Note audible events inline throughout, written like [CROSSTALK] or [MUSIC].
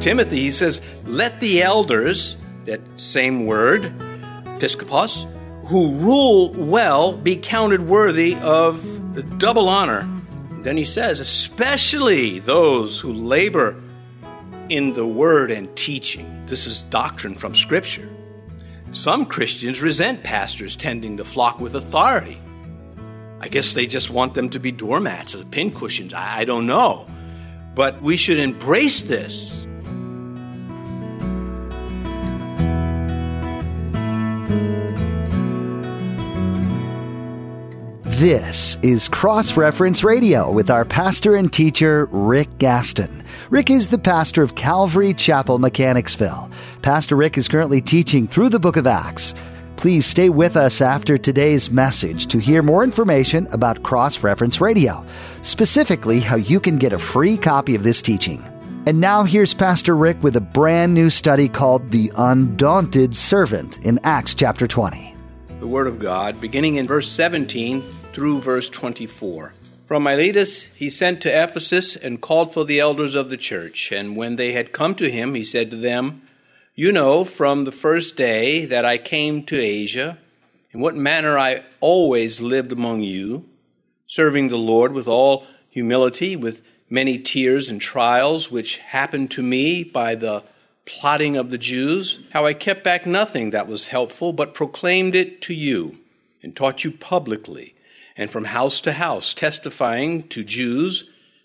Timothy, he says, Let the elders, that same word, episkopos, who rule well be counted worthy of double honor. Then he says, especially those who labor in the word and teaching. This is doctrine from Scripture. Some Christians resent pastors tending the flock with authority. I guess they just want them to be doormats or pincushions. I, I don't know. But we should embrace this. This is Cross Reference Radio with our pastor and teacher, Rick Gaston. Rick is the pastor of Calvary Chapel, Mechanicsville. Pastor Rick is currently teaching through the book of Acts. Please stay with us after today's message to hear more information about Cross Reference Radio, specifically how you can get a free copy of this teaching. And now here's Pastor Rick with a brand new study called The Undaunted Servant in Acts chapter 20. The Word of God, beginning in verse 17 through verse 24. From Miletus he sent to Ephesus and called for the elders of the church. And when they had come to him, he said to them, You know from the first day that I came to Asia, in what manner I always lived among you, serving the Lord with all humility, with many tears and trials, which happened to me by the plotting of the Jews, how I kept back nothing that was helpful, but proclaimed it to you, and taught you publicly and from house to house, testifying to Jews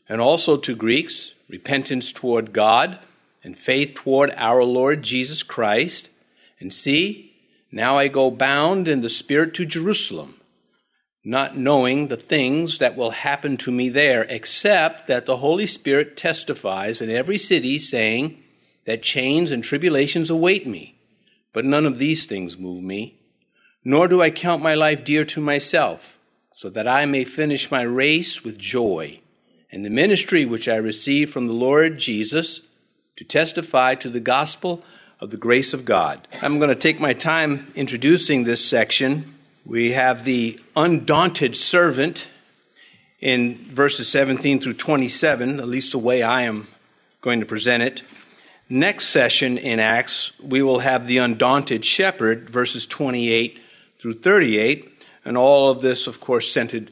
and also to Greeks repentance toward God and faith toward our Lord Jesus Christ. And see, now I go bound in the Spirit to Jerusalem, not knowing the things that will happen to me there, except that the Holy Spirit testifies in every city, saying that chains and tribulations await me. But none of these things move me, nor do I count my life dear to myself so that I may finish my race with joy and the ministry which I received from the Lord Jesus to testify to the gospel of the grace of God. I'm going to take my time introducing this section. We have the undaunted servant in verses 17 through 27, at least the way I am going to present it. Next session in Acts, we will have the undaunted shepherd, verses 28 through 38. And all of this, of course, centered,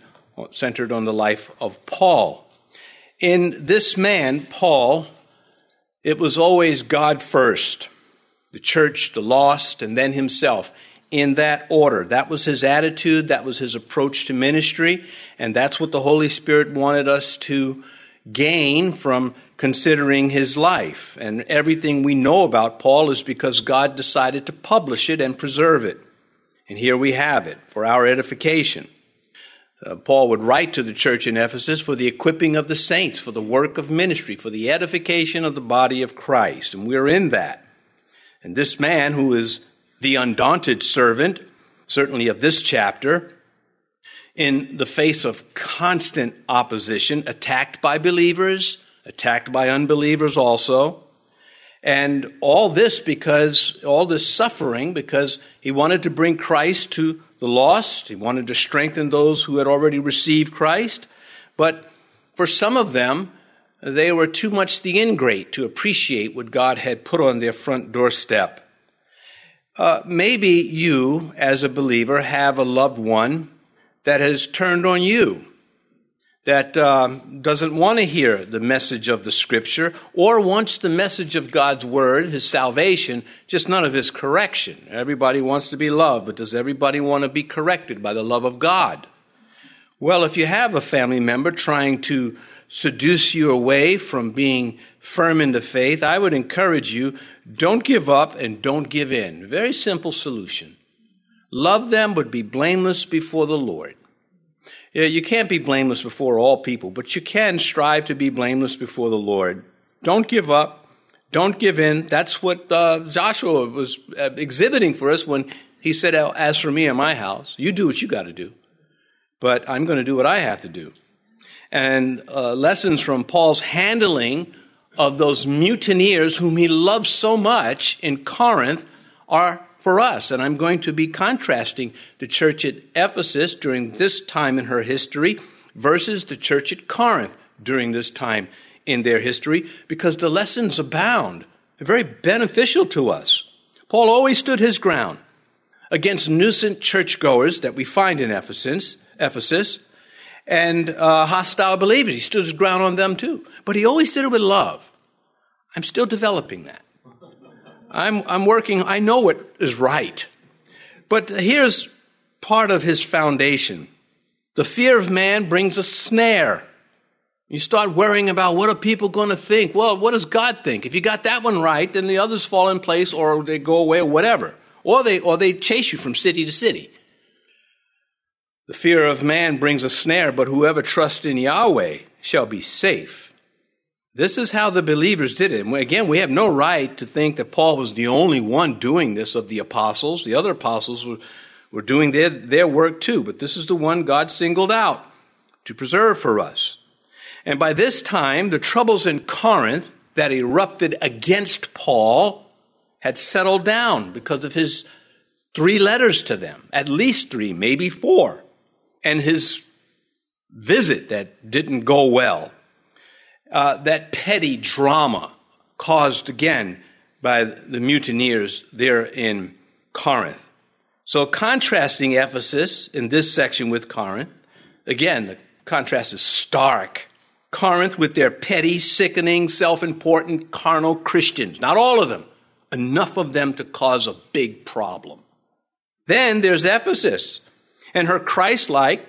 centered on the life of Paul. In this man, Paul, it was always God first, the church, the lost, and then himself in that order. That was his attitude, that was his approach to ministry, and that's what the Holy Spirit wanted us to gain from considering his life. And everything we know about Paul is because God decided to publish it and preserve it. And here we have it for our edification. Uh, Paul would write to the church in Ephesus for the equipping of the saints, for the work of ministry, for the edification of the body of Christ. And we're in that. And this man, who is the undaunted servant, certainly of this chapter, in the face of constant opposition, attacked by believers, attacked by unbelievers also, and all this because, all this suffering because he wanted to bring Christ to the lost. He wanted to strengthen those who had already received Christ. But for some of them, they were too much the ingrate to appreciate what God had put on their front doorstep. Uh, maybe you, as a believer, have a loved one that has turned on you that um, doesn't want to hear the message of the scripture or wants the message of God's word, his salvation, just none of his correction. Everybody wants to be loved, but does everybody want to be corrected by the love of God? Well, if you have a family member trying to seduce you away from being firm in the faith, I would encourage you don't give up and don't give in. Very simple solution. Love them, but be blameless before the Lord. Yeah, you can't be blameless before all people, but you can strive to be blameless before the Lord. Don't give up. Don't give in. That's what uh, Joshua was uh, exhibiting for us when he said, As for me and my house, you do what you got to do, but I'm going to do what I have to do. And uh, lessons from Paul's handling of those mutineers whom he loved so much in Corinth are for us. And I'm going to be contrasting the church at Ephesus during this time in her history versus the church at Corinth during this time in their history because the lessons abound very beneficial to us. Paul always stood his ground against nuisance churchgoers that we find in Ephesus, Ephesus and uh, hostile believers. He stood his ground on them too. But he always did it with love. I'm still developing that. I'm, I'm working, I know what is right. But here's part of his foundation. The fear of man brings a snare. You start worrying about what are people going to think? Well, what does God think? If you got that one right, then the others fall in place or they go away or whatever. Or they, or they chase you from city to city. The fear of man brings a snare, but whoever trusts in Yahweh shall be safe. This is how the believers did it. And again, we have no right to think that Paul was the only one doing this of the apostles. The other apostles were, were doing their, their work too, but this is the one God singled out to preserve for us. And by this time, the troubles in Corinth that erupted against Paul had settled down because of his three letters to them, at least three, maybe four and his visit that didn't go well, uh, that petty drama caused again by the mutineers there in Corinth. So, contrasting Ephesus in this section with Corinth, again, the contrast is stark. Corinth with their petty, sickening, self important, carnal Christians. Not all of them, enough of them to cause a big problem. Then there's Ephesus and her Christ like,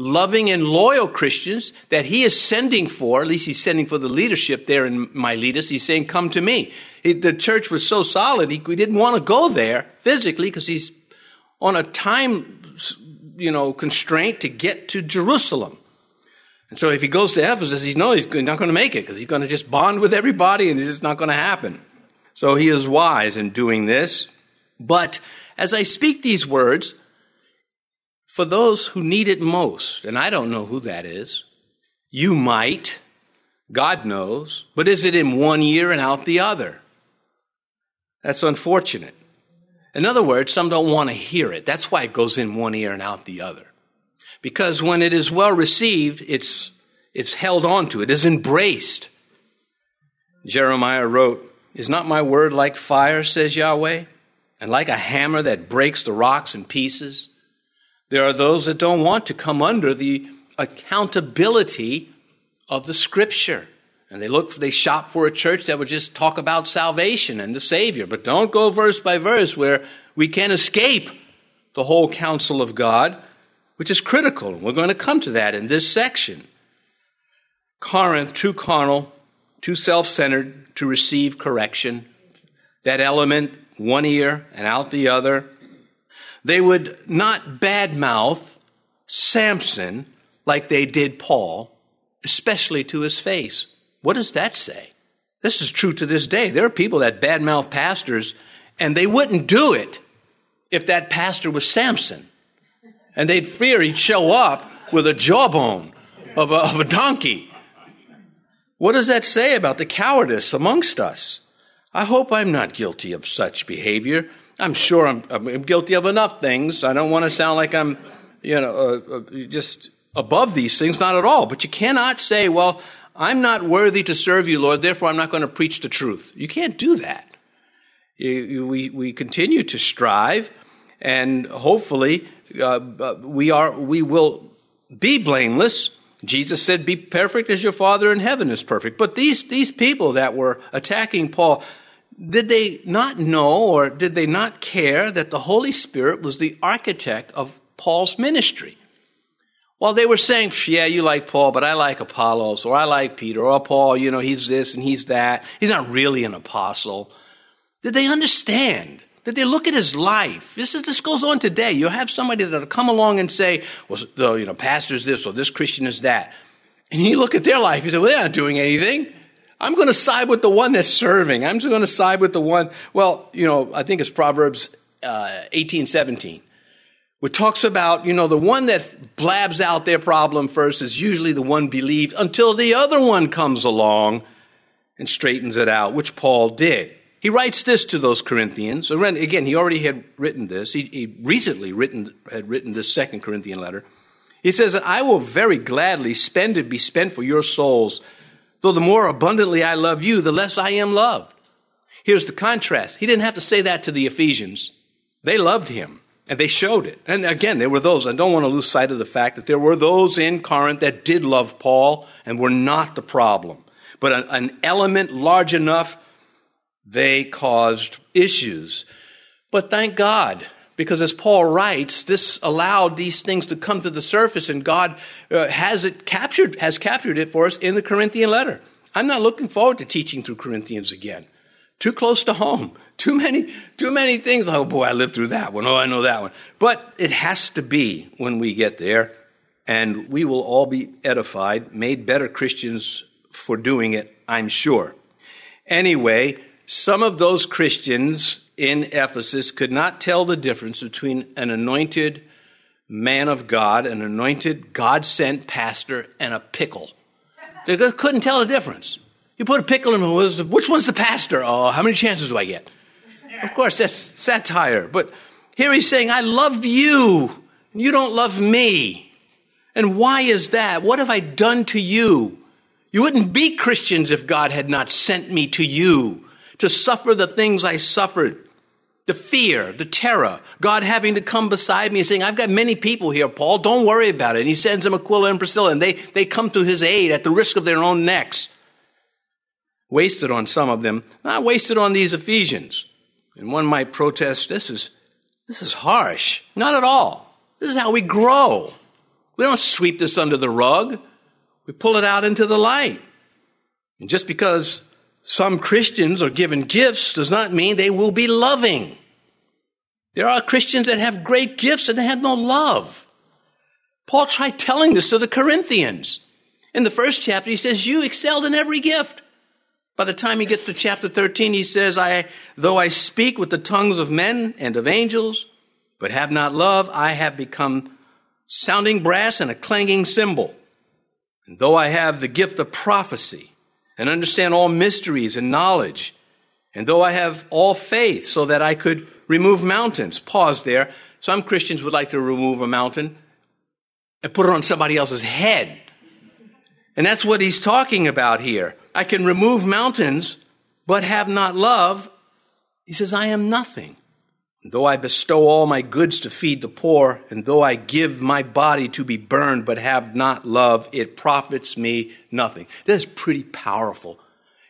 loving, and loyal Christians that he is sending for, at least he's sending for the leadership there in Miletus. He's saying, Come to me. He, the church was so solid, he, he didn't want to go there physically because he's on a time you know, constraint to get to Jerusalem. And so if he goes to Ephesus, he knows he's not going to make it because he's going to just bond with everybody and it's just not going to happen. So he is wise in doing this. But as I speak these words, for those who need it most, and I don't know who that is. You might, God knows, but is it in one ear and out the other? That's unfortunate. In other words, some don't want to hear it. That's why it goes in one ear and out the other. Because when it is well received, it's, it's held onto, it is embraced. Jeremiah wrote, Is not my word like fire, says Yahweh, and like a hammer that breaks the rocks in pieces? There are those that don't want to come under the accountability of the scripture. And they look, they shop for a church that would just talk about salvation and the Savior. But don't go verse by verse where we can escape the whole counsel of God, which is critical. We're going to come to that in this section. Corinth, too carnal, too self centered to receive correction. That element, one ear and out the other. They would not badmouth Samson like they did Paul, especially to his face. What does that say? This is true to this day. There are people that badmouth pastors, and they wouldn't do it if that pastor was Samson. And they'd fear he'd show up with a jawbone of a, of a donkey. What does that say about the cowardice amongst us? I hope I'm not guilty of such behavior. I'm sure I'm, I'm, guilty of enough things. I don't want to sound like I'm, you know, uh, uh, just above these things. Not at all. But you cannot say, well, I'm not worthy to serve you, Lord, therefore I'm not going to preach the truth. You can't do that. You, you, we, we continue to strive, and hopefully uh, uh we, are, we will be blameless. Jesus said, Be perfect as your Father in heaven is perfect. But these, these people that were attacking Paul, did they not know or did they not care that the Holy Spirit was the architect of Paul's ministry? Well, they were saying, yeah, you like Paul, but I like Apollos, or I like Peter, or oh, Paul, you know, he's this and he's that. He's not really an apostle. Did they understand? Did they look at his life? This is, this goes on today. You'll have somebody that'll come along and say, well, you know, pastor's this, or this Christian is that. And you look at their life, you say, well, they're not doing anything. I'm going to side with the one that's serving. I'm just going to side with the one. Well, you know, I think it's Proverbs uh, 18, 17, which talks about, you know, the one that blabs out their problem first is usually the one believed until the other one comes along and straightens it out, which Paul did. He writes this to those Corinthians. Again, he already had written this. He, he recently written, had written this second Corinthian letter. He says, I will very gladly spend it be spent for your souls Though the more abundantly I love you, the less I am loved. Here's the contrast. He didn't have to say that to the Ephesians. They loved him and they showed it. And again, there were those, I don't want to lose sight of the fact that there were those in Corinth that did love Paul and were not the problem. But an, an element large enough, they caused issues. But thank God, because as Paul writes, this allowed these things to come to the surface, and God uh, has it captured, has captured it for us in the Corinthian letter. I'm not looking forward to teaching through Corinthians again. Too close to home. [LAUGHS] Too many, too many things. Oh boy, I lived through that one. Oh, I know that one. But it has to be when we get there, and we will all be edified, made better Christians for doing it, I'm sure. Anyway, some of those Christians in Ephesus could not tell the difference between an anointed man of God, an anointed God sent pastor, and a pickle. They couldn't tell the difference. You put a pickle in the which one's the pastor? Oh, how many chances do I get? Of course, that's satire. But here he's saying, I love you, and you don't love me. And why is that? What have I done to you? You wouldn't be Christians if God had not sent me to you to suffer the things I suffered. The fear, the terror, God having to come beside me and saying, I've got many people here, Paul, don't worry about it. And he sends them Aquila and Priscilla, and they, they come to his aid at the risk of their own necks. Wasted on some of them, not wasted on these Ephesians. And one might protest, this is, this is harsh. Not at all. This is how we grow. We don't sweep this under the rug. We pull it out into the light. And just because some Christians are given gifts does not mean they will be loving. There are Christians that have great gifts and they have no love. Paul tried telling this to the Corinthians. In the first chapter, he says, You excelled in every gift. By the time he gets to chapter 13, he says, I, though I speak with the tongues of men and of angels, but have not love, I have become sounding brass and a clanging cymbal. And though I have the gift of prophecy and understand all mysteries and knowledge, and though I have all faith so that I could remove mountains, pause there. Some Christians would like to remove a mountain and put it on somebody else's head. And that's what he's talking about here. I can remove mountains, but have not love. He says, I am nothing. Though I bestow all my goods to feed the poor, and though I give my body to be burned, but have not love, it profits me nothing. That's pretty powerful.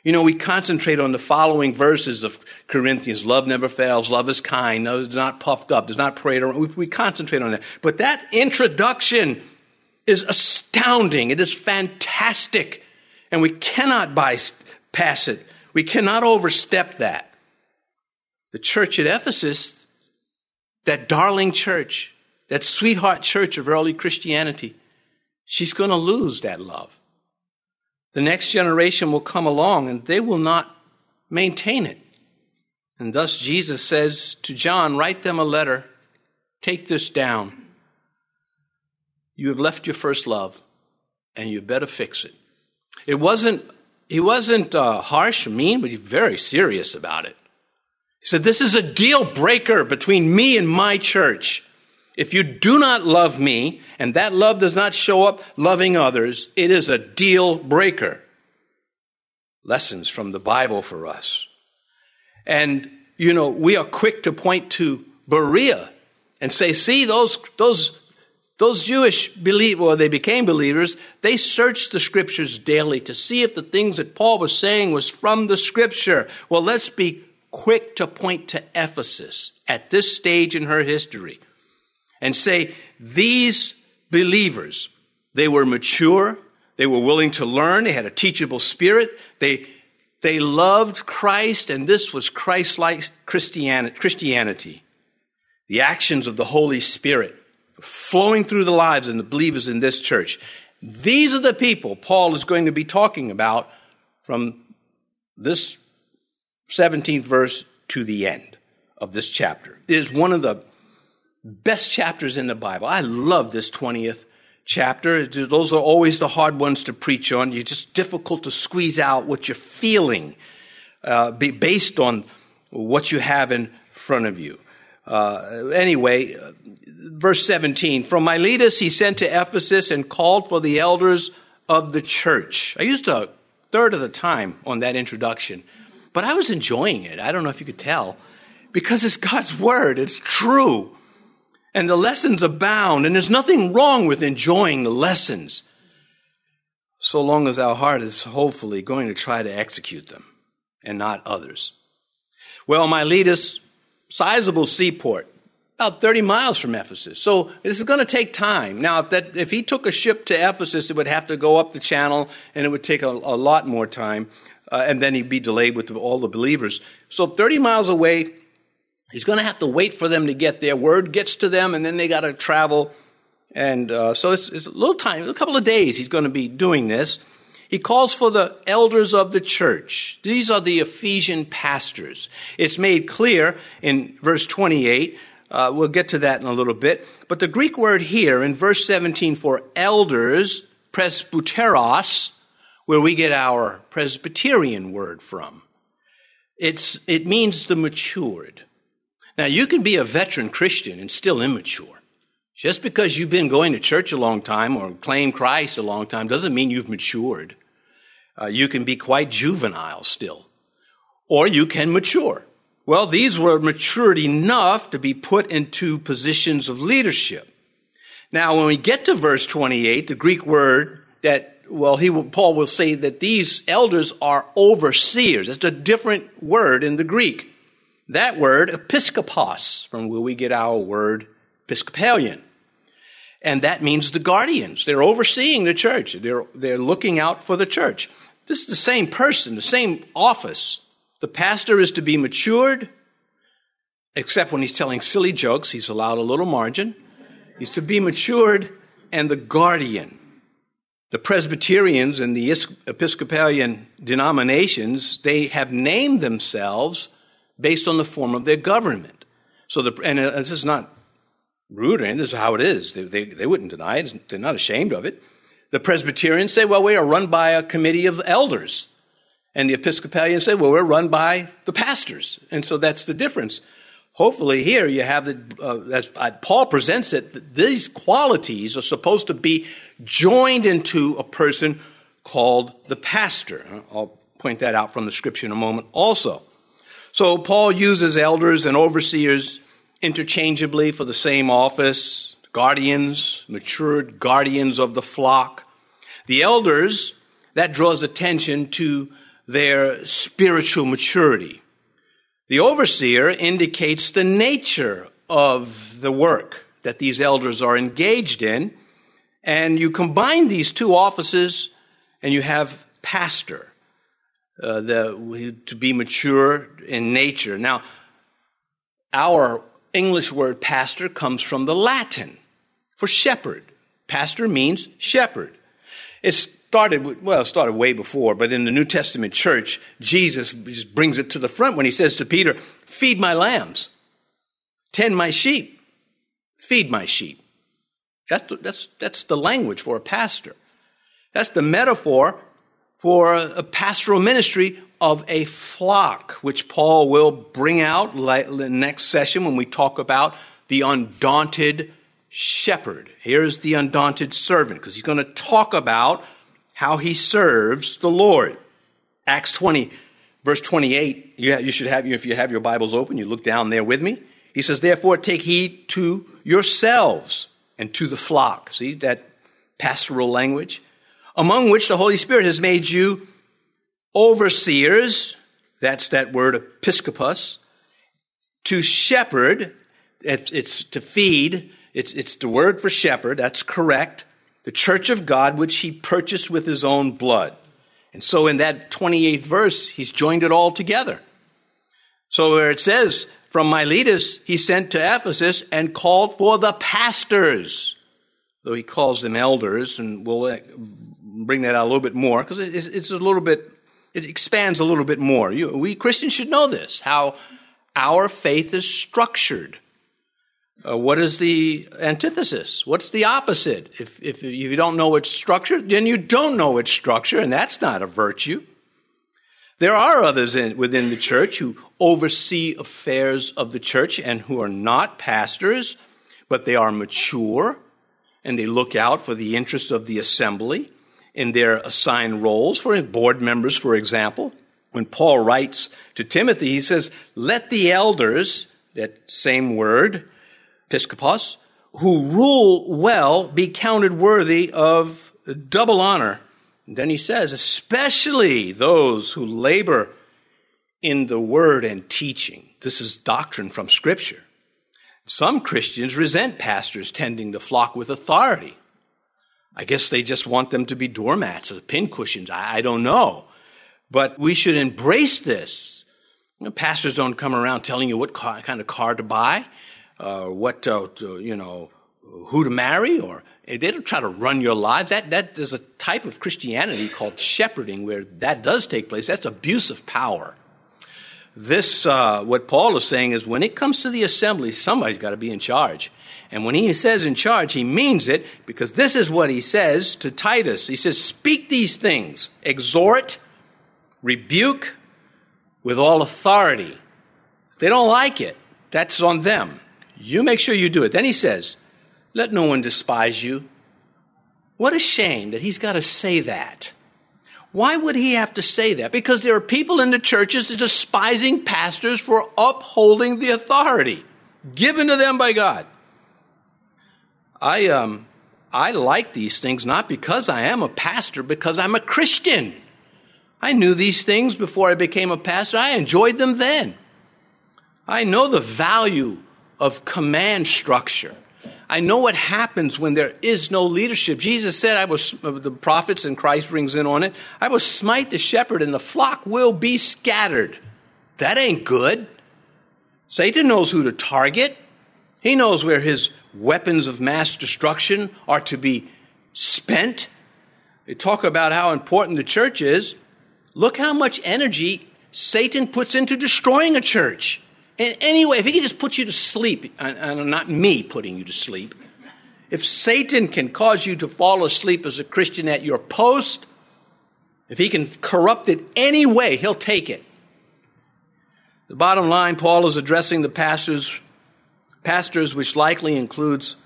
You know, we concentrate on the following verses of Corinthians. Love never fails. Love is kind. No, it's not puffed up. Does not parade around. We, we concentrate on that. But that introduction is astounding. It is fantastic. And we cannot bypass it. We cannot overstep that. The church at Ephesus, that darling church, that sweetheart church of early Christianity, she's going to lose that love. The next generation will come along and they will not maintain it. And thus Jesus says to John, Write them a letter, take this down. You have left your first love, and you better fix it. It wasn't, he wasn't uh, harsh mean, but he's very serious about it. He said, This is a deal breaker between me and my church. If you do not love me, and that love does not show up loving others, it is a deal breaker. Lessons from the Bible for us. And, you know, we are quick to point to Berea and say, see, those, those those Jewish believers, or they became believers, they searched the scriptures daily to see if the things that Paul was saying was from the scripture. Well, let's be quick to point to Ephesus at this stage in her history and say, these believers, they were mature, they were willing to learn, they had a teachable spirit, they, they loved Christ, and this was Christ like Christianity. The actions of the Holy Spirit flowing through the lives of the believers in this church. These are the people Paul is going to be talking about from this 17th verse to the end of this chapter. Is one of the best chapters in the Bible. I love this 20th chapter. Those are always the hard ones to preach on. It's just difficult to squeeze out what you're feeling uh, based on what you have in front of you. Uh, anyway, verse 17 From Miletus he sent to Ephesus and called for the elders of the church. I used a third of the time on that introduction. But I was enjoying it. I don't know if you could tell. Because it's God's word. It's true. And the lessons abound. And there's nothing wrong with enjoying the lessons. So long as our heart is hopefully going to try to execute them and not others. Well, Miletus, sizable seaport, about 30 miles from Ephesus. So this is going to take time. Now, if, that, if he took a ship to Ephesus, it would have to go up the channel and it would take a, a lot more time. Uh, and then he'd be delayed with all the believers. So 30 miles away, he's going to have to wait for them to get there. Word gets to them, and then they got to travel. And uh, so it's, it's a little time, a couple of days he's going to be doing this. He calls for the elders of the church. These are the Ephesian pastors. It's made clear in verse 28 uh, we'll get to that in a little bit. But the Greek word here in verse 17 for elders, presbyteros, where we get our Presbyterian word from, it's, it means the matured. Now, you can be a veteran Christian and still immature. Just because you've been going to church a long time or claim Christ a long time doesn't mean you've matured. Uh, you can be quite juvenile still. Or you can mature. Well, these were matured enough to be put into positions of leadership. Now, when we get to verse 28, the Greek word that, well, he will, Paul will say that these elders are overseers. It's a different word in the Greek. That word, episkopos, from where we get our word Episcopalian. And that means the guardians. They're overseeing the church. They're, they're looking out for the church. This is the same person, the same office. The pastor is to be matured, except when he's telling silly jokes, he's allowed a little margin. He's to be matured and the guardian. The Presbyterians and the Episcopalian denominations, they have named themselves based on the form of their government. So the, and uh, this is not rude or anything, this is how it is. They, they, they wouldn't deny it, they're not ashamed of it. The Presbyterians say, well, we are run by a committee of elders. And the Episcopalians say, well, we're run by the pastors. And so that's the difference. Hopefully, here you have the, uh, as Paul presents it, these qualities are supposed to be joined into a person called the pastor. I'll point that out from the scripture in a moment also. So, Paul uses elders and overseers interchangeably for the same office guardians, matured guardians of the flock. The elders, that draws attention to their spiritual maturity. The overseer indicates the nature of the work that these elders are engaged in. And you combine these two offices and you have pastor, uh, the, to be mature in nature. Now, our English word pastor comes from the Latin for shepherd. Pastor means shepherd. It's started, well, started way before, but in the New Testament church, Jesus just brings it to the front when he says to Peter, Feed my lambs, tend my sheep, feed my sheep. That's the, that's, that's the language for a pastor. That's the metaphor for a pastoral ministry of a flock, which Paul will bring out next session when we talk about the undaunted shepherd. Here's the undaunted servant, because he's going to talk about how he serves the Lord. Acts 20, verse 28, you, have, you should have, if you have your Bibles open, you look down there with me. He says, Therefore, take heed to yourselves and to the flock. See that pastoral language? Among which the Holy Spirit has made you overseers. That's that word episkopos, To shepherd, it's, it's to feed. It's, it's the word for shepherd. That's correct the church of God, which he purchased with his own blood. And so in that 28th verse, he's joined it all together. So where it says, from Miletus, he sent to Ephesus and called for the pastors, though he calls them elders, and we'll uh, bring that out a little bit more because it's a little bit, it expands a little bit more. we Christians should know this, how our faith is structured. Uh, what is the antithesis? What's the opposite? If, if you don't know its structure, then you don't know its structure, and that's not a virtue. There are others in, within the church who oversee affairs of the church and who are not pastors, but they are mature and they look out for the interests of the assembly in their assigned roles, for board members, for example. When Paul writes to Timothy, he says, Let the elders, that same word, episkopos, who rule well be counted worthy of double honor. And then he says, especially those who labor in the word and teaching. This is doctrine from Scripture. Some Christians resent pastors tending the flock with authority. I guess they just want them to be doormats or pincushions. I, I don't know. But we should embrace this. You know, pastors don't come around telling you what car, kind of car to buy, uh, what uh, to, you know, who to marry, or they don't try to run your lives. That that is a type of Christianity called shepherding, where that does take place. That's abuse of power. This, uh, what Paul is saying is, when it comes to the assembly, somebody's got to be in charge. And when he says in charge, he means it because this is what he says to Titus. He says, Speak these things, exhort, rebuke with all authority. If they don't like it, that's on them. You make sure you do it. Then he says, Let no one despise you. What a shame that he's got to say that. Why would he have to say that? Because there are people in the churches despising pastors for upholding the authority given to them by God. I, um, I like these things not because I am a pastor, because I'm a Christian. I knew these things before I became a pastor. I enjoyed them then. I know the value of command structure. I know what happens when there is no leadership. Jesus said, I was, uh, the prophets and Christ brings in on it, I will smite the shepherd and the flock will be scattered. That ain't good. Satan knows who to target. He knows where his weapons of mass destruction are to be spent. They talk about how important the church is. Look how much energy Satan puts into destroying a church. And anyway, if he can just put you to sleep, and not me putting you to sleep, if Satan can cause you to fall asleep as a Christian at your post, if he can corrupt it any way, he'll take it. The bottom line, Paul is addressing the pastors pastors, which likely includes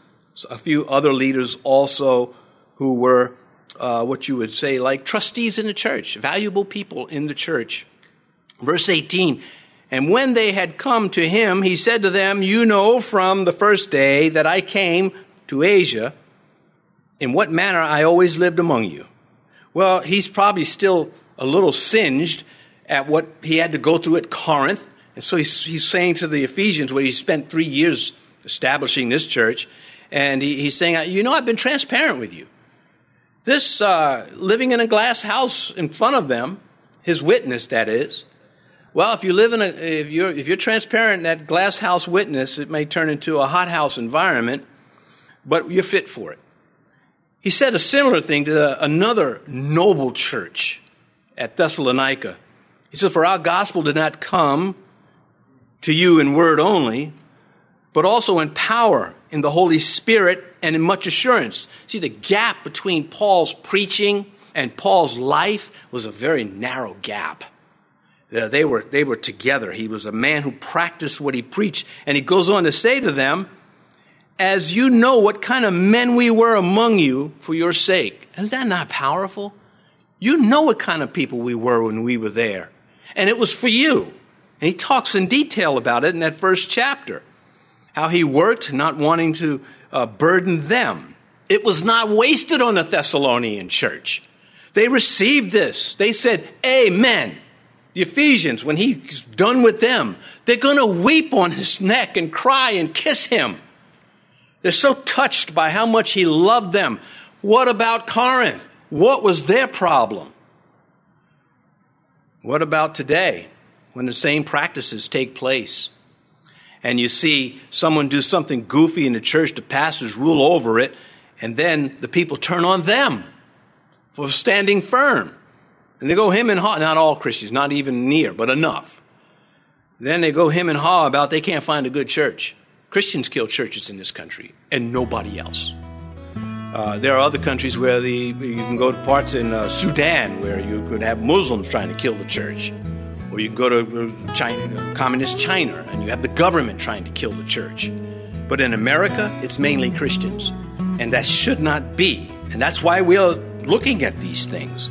a few other leaders also who were uh, what you would say like trustees in the church, valuable people in the church. Verse 18, and when they had come to him, he said to them, You know from the first day that I came to Asia, in what manner I always lived among you. Well, he's probably still a little singed at what he had to go through at Corinth and so he's, he's saying to the Ephesians, where he spent three years establishing this church, and he, he's saying, You know, I've been transparent with you. This uh, living in a glass house in front of them, his witness, that is. Well, if you live in a, if you're, if you're transparent in that glass house witness, it may turn into a hothouse environment, but you're fit for it. He said a similar thing to the, another noble church at Thessalonica. He said, For our gospel did not come to you in word only, but also in power, in the Holy Spirit, and in much assurance. See, the gap between Paul's preaching and Paul's life was a very narrow gap. They were, they were together. He was a man who practiced what he preached. And he goes on to say to them, As you know what kind of men we were among you for your sake. Is that not powerful? You know what kind of people we were when we were there. And it was for you. And he talks in detail about it in that first chapter. How he worked, not wanting to uh, burden them. It was not wasted on the Thessalonian church. They received this. They said, Amen. The Ephesians, when he's done with them, they're going to weep on his neck and cry and kiss him. They're so touched by how much he loved them. What about Corinth? What was their problem? What about today? when the same practices take place. And you see someone do something goofy in the church, the pastors rule over it, and then the people turn on them for standing firm. And they go him and haw, not all Christians, not even near, but enough. Then they go him and haw about they can't find a good church. Christians kill churches in this country, and nobody else. Uh, there are other countries where the, you can go to parts in uh, Sudan where you could have Muslims trying to kill the church. Or you can go to China, communist China, and you have the government trying to kill the church. But in America, it's mainly Christians. And that should not be. And that's why we are looking at these things.